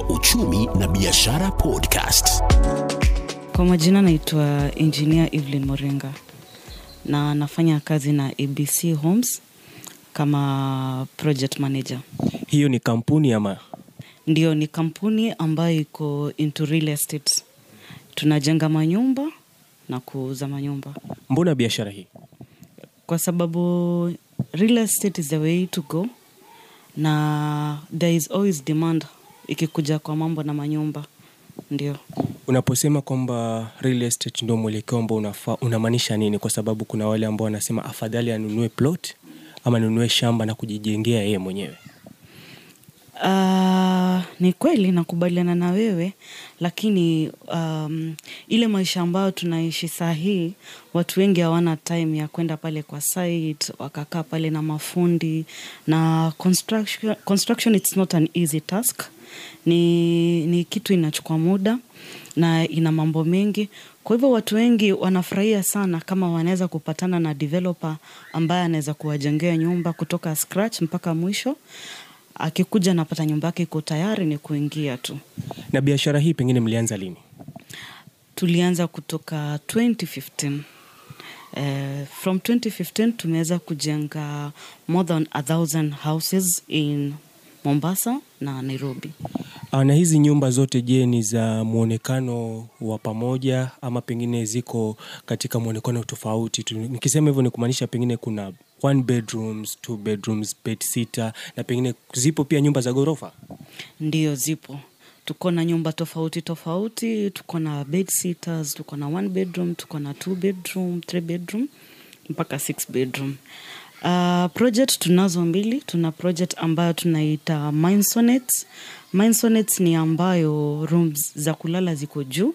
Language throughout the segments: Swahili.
Kwa Uchumi na Biashara Podcast. Kwa majina naitwa Engineer Evelyn Moringa na nafanya kazi na ABC Homes kama project manager. hiyo ni kampuni ama Ndio, ni kampuni ambayo iko into real estate. Tunajenga manyumba na kuuza manyumba, mbona biashara hii kwa sababu real estate is the way to go, na there is always demand ikikuja kwa mambo na manyumba. Ndio. unaposema kwamba real estate ndio mwelekeo ambao unafaa unamaanisha nini kwa sababu kuna wale ambao wanasema afadhali anunue plot ama anunue shamba na kujijengea yeye mwenyewe Uh, ni kweli nakubaliana na wewe lakini um, ile maisha ambayo tunaishi sahii, watu wengi hawana time ya kwenda pale kwa site wakakaa pale na mafundi na construction, construction it's not an easy task. Ni, ni kitu inachukua muda na ina mambo mengi. Kwa hivyo watu wengi wanafurahia sana kama wanaweza kupatana na developer ambaye anaweza kuwajengea nyumba kutoka scratch mpaka mwisho akikuja napata nyumba yake iko tayari ni kuingia tu. Na biashara hii pengine mlianza lini? Tulianza kutoka 2015 Uh, from 2015 tumeweza kujenga more than a thousand houses in mombasa na nairobi. Ah, na hizi nyumba zote je ni za mwonekano wa pamoja ama pengine ziko katika mwonekano tofauti nikisema hivyo ni kumaanisha pengine kuna one bedrooms two bedrooms bed sita, na pengine zipo pia nyumba za ghorofa? Ndio zipo. Tuko na nyumba tofauti tofauti tuko na bed sitters tuko na one bedroom tuko na two bedroom three bedroom mpaka six bedroom. Uh, project tunazo mbili tuna project ambayo tunaita Mindsonets. Mindsonets ni ambayo rooms za kulala ziko juu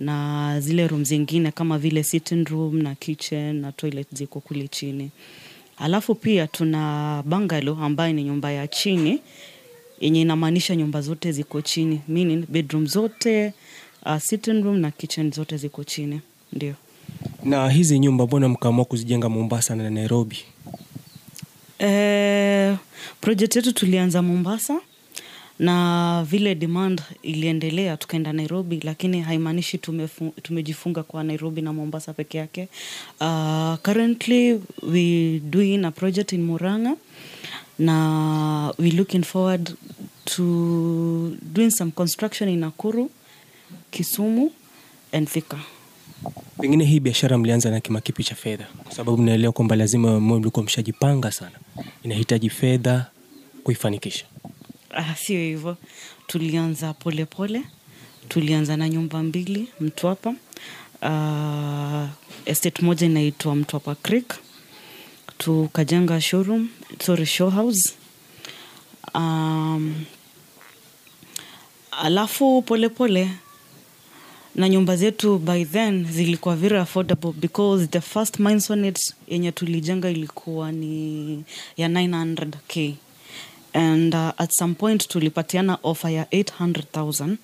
na zile room zingine kama vile sitting room na kitchen na toilet ziko kule chini alafu pia tuna bungalow ambayo ni nyumba ya chini yenye inamaanisha nyumba zote ziko chini. Meaning bedroom zote uh, sitting room na kitchen zote ziko chini. Ndio. Na hizi nyumba mbona mkaamua kuzijenga mombasa na nairobi? Eh, project yetu tulianza Mombasa na vile demand iliendelea tukaenda Nairobi, lakini haimaanishi tumefu- tumejifunga kwa Nairobi na Mombasa peke yake. Uh, currently we doing a project in Murang'a na we looking forward to doing some construction in Nakuru, Kisumu and Thika. pengine hii biashara mlianza na kima kipi cha fedha kwa sababu mnaelewa kwamba lazima mlikuwa mshajipanga sana inahitaji fedha kuifanikisha Ah, sio hivyo. Tulianza polepole pole. tulianza na nyumba mbili mtwapa. Uh, estate moja inaitwa mtwapa creek. Tukajenga showroom sorry show house. Um, alafu polepole pole, na nyumba zetu by then zilikuwa very affordable because the first Mindsonnet yenye tulijenga ilikuwa ni ya 900k and uh, at some point tulipatiana offer ya 800000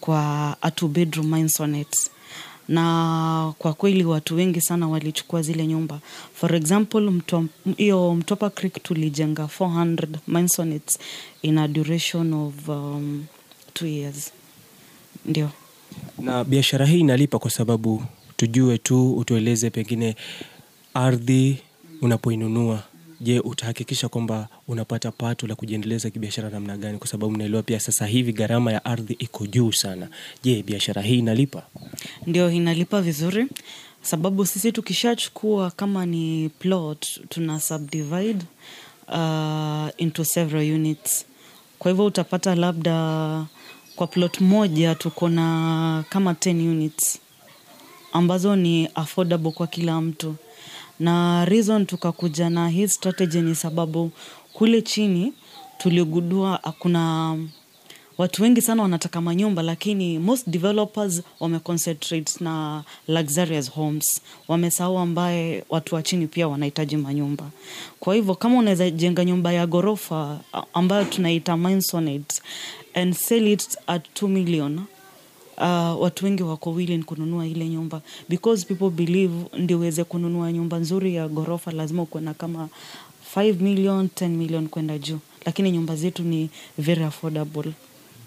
kwa a two bedroom minsonet na kwa kweli watu wengi sana walichukua zile nyumba. For example hiyo mtopa creek tulijenga 400 minsonet in a duration of um, two years. Ndio. Na biashara hii inalipa kwa sababu tujue tu utueleze pengine ardhi unapoinunua je utahakikisha kwamba unapata pato la kujiendeleza kibiashara namna gani? Kwa sababu naelewa pia sasa hivi gharama ya ardhi iko juu sana. Je biashara hii inalipa? Ndio inalipa vizuri. Sababu sisi tukishachukua kama ni plot tuna subdivide uh, into several units. Kwa hivyo utapata labda kwa plot moja tuko na kama 10 units ambazo ni affordable kwa kila mtu na reason tukakuja na hii strategy ni sababu kule chini tuligundua kuna watu wengi sana wanataka manyumba lakini most developers wameconcentrate na luxurious homes. Wamesahau ambaye watu wa chini pia wanahitaji manyumba. Kwa hivyo kama unaweza jenga nyumba ya ghorofa ambayo tunaita and sell it at 2 million uh, watu wengi wako willing kununua ile nyumba. Because people believe ndio uweze kununua nyumba nzuri ya ghorofa lazima ukuwe na kama 5 million 10 million kwenda juu. Lakini nyumba zetu ni very affordable.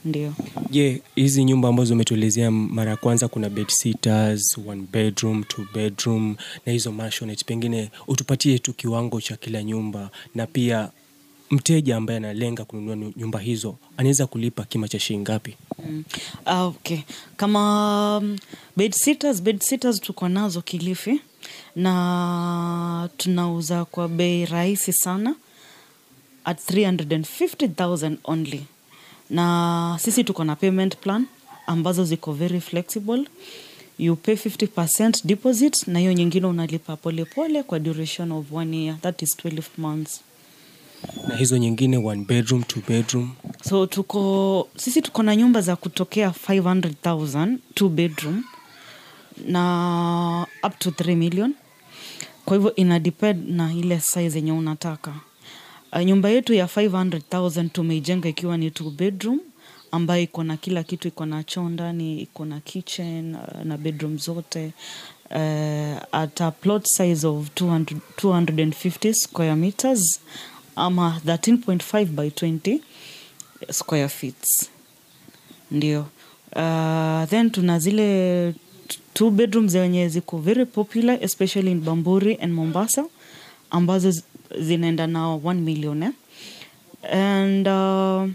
Ndio. Je hizi nyumba ambazo umetuelezea mara ya kwanza kuna bed sitters, one bedroom two bedroom na hizo maisonette pengine utupatie tu kiwango cha kila nyumba na pia mteja ambaye analenga kununua nyumba hizo anaweza kulipa kima cha shilingi ngapi Mm. Ah, okay. Kama um, bed sitters, bed sitters tuko nazo Kilifi na tunauza kwa bei rahisi sana at 350,000 only. Na sisi tuko na payment plan ambazo ziko very flexible. You pay 50% deposit na hiyo nyingine unalipa polepole pole kwa duration of one year. That is 12 months. Na hizo nyingine one bedroom two bedroom. So tuko sisi tuko na nyumba za kutokea 500000 two bedroom na up to 3 million. Kwa hivyo ina depend na ile size yenye unataka. Uh, nyumba yetu ya 500000 tumeijenga ikiwa ni two bedroom ambayo iko na kila kitu iko na choo ndani iko na kitchen uh, na bedroom zote. Uh, at a plot size of 200, 250 square meters ama 13.5 by 20 square feet. Ndio. Uh, then tuna zile two bedrooms zenye ziko very popular especially in bamburi and mombasa ambazo zinaenda na 1 million eh? and uh,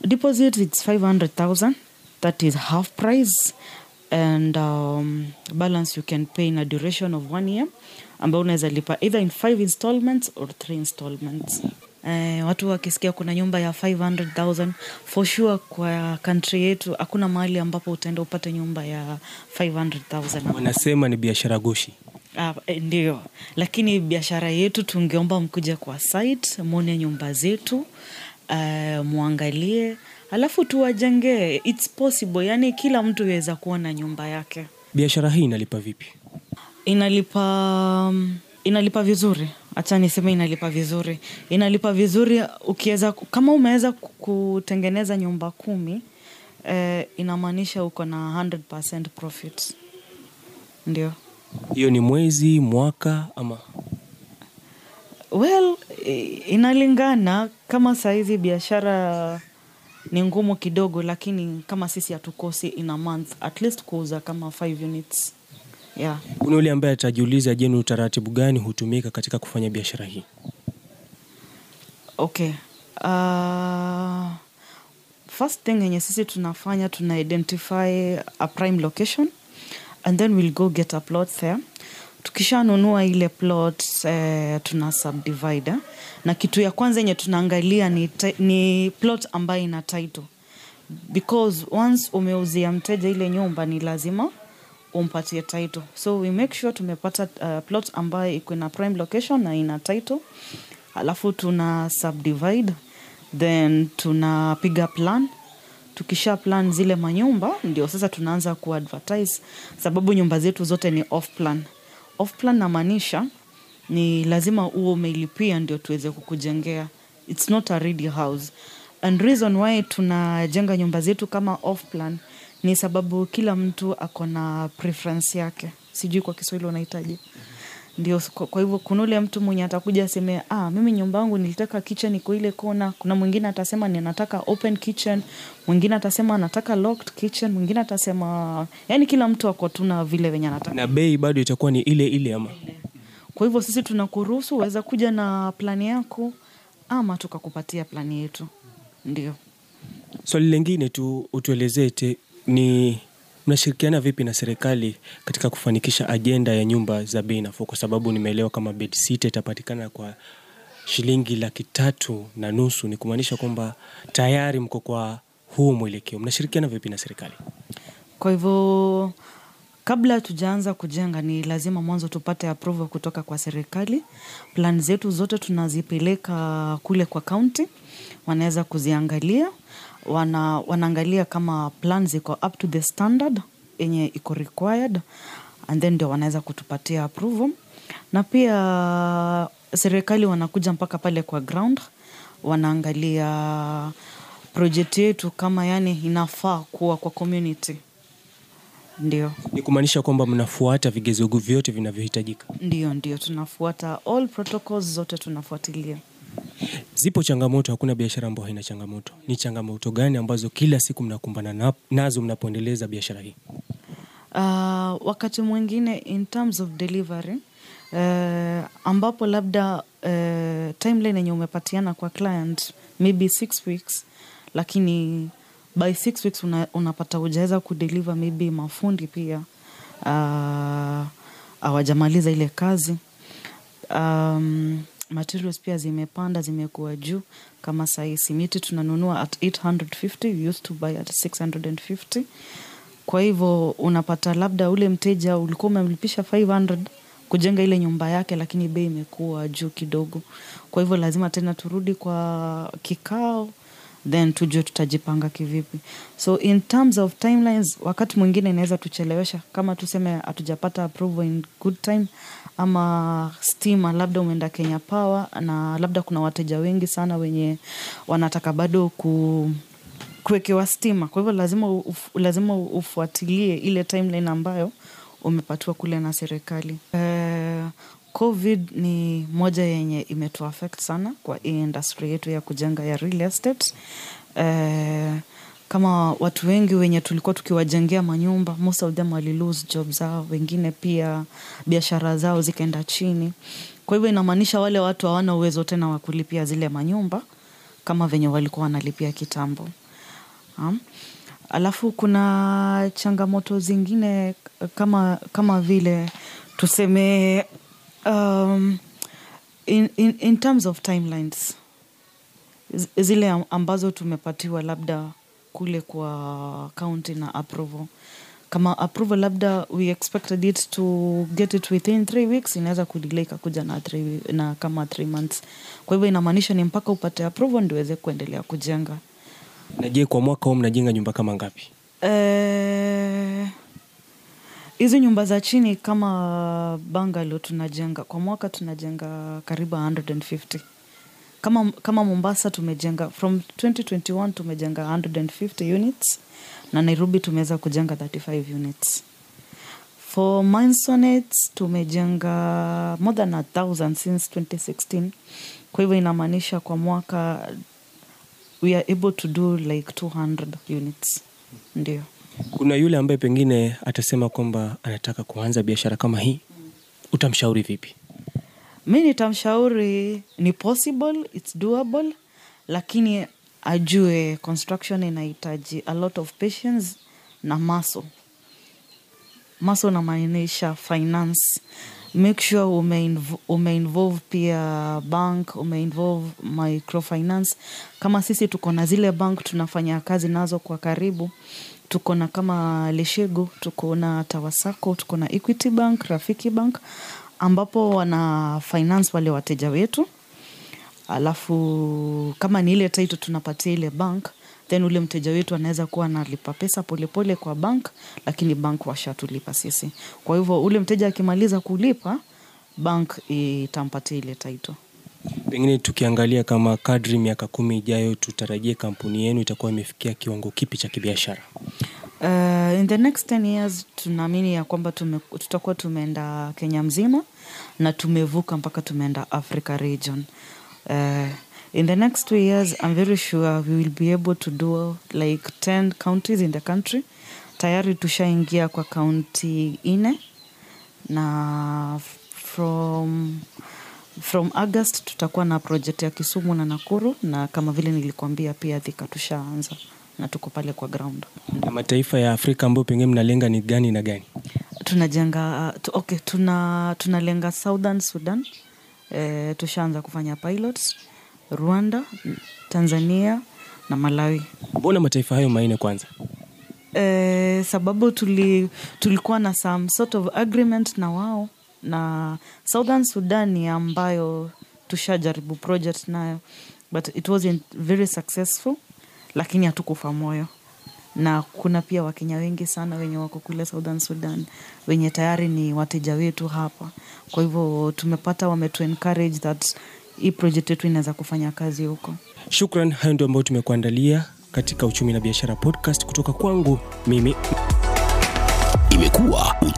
deposit it's 500000 that is half price and um, balance you can pay in a duration of one year ambao unaweza lipa either in five installments or three installments. Eh, watu wakisikia kuna nyumba ya 500000 for sure kwa country yetu hakuna mahali ambapo utaenda upate nyumba ya 500000 wanasema ni biashara gushi. Ah, eh, ndio. Lakini biashara yetu tungeomba mkuja kwa site mwone nyumba zetu uh, mwangalie alafu tuwajengee. Its possible yani kila mtu iweza kuwa na nyumba yake. Biashara hii inalipa vipi inalipa inalipa vizuri. Hacha niseme inalipa vizuri. Inalipa vizuri ukiweza kama umeweza kutengeneza nyumba kumi eh, inamaanisha uko na 100 profit. Ndio. Hiyo ni mwezi mwaka ama? Well inalingana. Kama sahizi biashara ni ngumu kidogo lakini kama sisi hatukosi in a month at least kuuza kama 5 units yeah. Kuna yule ambaye atajiuliza je ni utaratibu gani hutumika katika kufanya biashara hii? Okay. Uh, first thing yenye sisi tunafanya tuna identify a prime location and then we'll go get a plot there. Tukishanunua ile plot eh, tuna subdivide eh? na kitu ya kwanza yenye tunaangalia ni, ni plot ambayo ina title. Because once umeuzia mteja ile nyumba ni lazima umpatie title. So we make sure tumepata uh, plot ambayo iko na prime location na ina title. Alafu tuna subdivide then tunapiga plan. Tukisha plan zile manyumba ndio sasa tunaanza kuadvertise sababu nyumba zetu zote ni off plan. Off plan namaanisha ni lazima uo umeilipia ndio tuweze kukujengea. Its not a ready house. And reason why tunajenga nyumba zetu kama off plan ni sababu kila mtu ako na preference yake. Sijui kwa kiswahili unahitaji ndio kwa, hivyo kuna ule mtu mwenye atakuja aseme ah, mimi nyumba yangu nilitaka kitchen iko ile kona kuna mwingine atasema ninataka open kitchen. Mwingine atasema anataka locked kitchen. Mwingine atasema yani kila mtu ako tuna vile venye anataka. Na bei bado itakuwa ni ile ile ama? Kwa hivyo sisi tunakuruhusu uweza kuja na plani yako ama tukakupatia plani yetu. Ndio. Swali lingine tu utuelezee ni mnashirikiana vipi na serikali katika kufanikisha ajenda ya nyumba za bei nafuu? Kwa sababu nimeelewa kama bedsita itapatikana kwa shilingi laki tatu na nusu. Ni kumaanisha kwamba tayari mko kwa huo mwelekeo. Mnashirikiana vipi na serikali? Kwa hivyo kabla tujaanza kujenga ni lazima mwanzo tupate approval kutoka kwa serikali. Plan zetu zote tunazipeleka kule kwa kaunti wanaweza kuziangalia wana, wanaangalia kama plan ziko up to the standard yenye iko required and then ndio wanaweza kutupatia approval. Na pia serikali wanakuja mpaka pale kwa ground wanaangalia project yetu kama yani inafaa kuwa kwa community. Ndio. Ni kumaanisha kwamba mnafuata vigezo vyote vinavyohitajika. ndio ndio. Tunafuata all protocols zote tunafuatilia Zipo changamoto, hakuna biashara ambayo haina changamoto. Ni changamoto gani ambazo kila siku mnakumbana na- nazo mnapoendeleza biashara hii? uh, wakati mwingine in terms of delivery uh, ambapo labda uh, timeline yenye umepatiana kwa client maybe six weeks lakini by six weeks una, unapata ujaweza kudeliver maybe mafundi pia uh, ile kazi um, materials pia zimepanda zimekuwa juu kama sahii. Simiti tunanunua at 850 we used to buy at 650 kwa hivyo unapata labda ule mteja ulikuwa umemlipisha 500 kujenga ile nyumba yake lakini bei imekuwa juu kidogo. Kwa hivyo lazima tena turudi kwa kikao then tujue tutajipanga kivipi. So in terms of timelines wakati mwingine inaweza tuchelewesha. Kama tuseme hatujapata approval in good time ama stima labda umeenda kenya power na labda kuna wateja wengi sana wenye wanataka bado ku kuwekewa stima. Kwa hivyo lazima, uf, lazima ufuatilie ile timeline ambayo umepatiwa kule na serikali. Uh, covid ni moja yenye imetuaffect sana kwa hii industry yetu ya kujenga ya real estate. Uh, kama watu wengi wenye tulikuwa tukiwajengea manyumba most of them wali lose job zao wengine pia biashara zao zikaenda chini. Kwa hivyo inamaanisha wale watu hawana uwezo tena wa kulipia zile manyumba kama venye walikuwa wanalipia kitambo. Um, alafu kuna changamoto zingine kama kama vile tuseme um, in, in, in terms of timelines zile ambazo tumepatiwa labda kule kwa county na approval. Kama approval labda we expected it to get it within three weeks inaweza kudelay ikakuja na, three, na kama three months. Kwa hivyo inamaanisha ni mpaka upate approval ndiweze kuendelea kujenga. Naje kwa mwaka huu mnajenga nyumba kama ngapi? Eh, hizi nyumba za chini kama bangalo tunajenga kwa mwaka tunajenga karibu 150 kama, kama mombasa tumejenga from 2021 tumejenga 150 units na nairobi tumeweza kujenga 35 units. For Mansonet tumejenga more than a thousand since 2016 kwa hivyo inamaanisha kwa mwaka we are able to do like 200 units. Ndio Kuna yule ambaye pengine atasema kwamba anataka kuanza biashara kama hii, utamshauri vipi? mi nitamshauri ni possible its doable lakini ajue construction inahitaji a lot of patience na maso maso namaanisha finance. Make sure umeinv- umeinvolve pia bank umeinvolve microfinance. Kama sisi tuko na zile bank tunafanya kazi nazo kwa karibu tuko na kama leshego tuko na tawasako tuko na equity bank rafiki bank ambapo wana finance wale wateja wetu. Alafu kama ni ile title tunapatia ile bank then ule mteja wetu anaweza kuwa analipa pesa polepole kwa bank lakini bank washatulipa sisi. Kwa hivyo ule mteja akimaliza kulipa bank itampatia ile title Pengine tukiangalia kama kadri miaka kumi ijayo, tutarajie kampuni yenu itakuwa imefikia kiwango kipi cha kibiashara? Uh, in the next 10 years tunaamini ya kwamba tume, tutakuwa tumeenda Kenya mzima na tumevuka mpaka tumeenda Africa region. Uh, in the next two years I'm very sure we will be able to do like 10 counties in the country. Tayari tushaingia kwa kaunti ine na from from august tutakuwa na project ya kisumu na nakuru na kama vile nilikuambia pia thika tushaanza na tuko pale kwa ground Na mataifa ya Afrika ambayo pengine mnalenga ni gani na gani? tunajenga tu, okay, tuna tunalenga southern sudan e, tushaanza kufanya pilots rwanda tanzania na malawi Mbona mataifa hayo manne kwanza? e, sababu tuli, tulikuwa na some sort of agreement na wao na southern sudan ni ambayo tushajaribu project nayo but it wasn't very successful lakini hatukufa moyo. Na kuna pia wakenya wengi sana wenye wako kule southern sudan wenye tayari ni wateja wetu hapa. Kwa hivyo tumepata wametu encourage that hii project yetu inaweza kufanya kazi huko. Shukran, hayo ndio ambayo tumekuandalia katika Uchumi na Biashara podcast kutoka kwangu mimi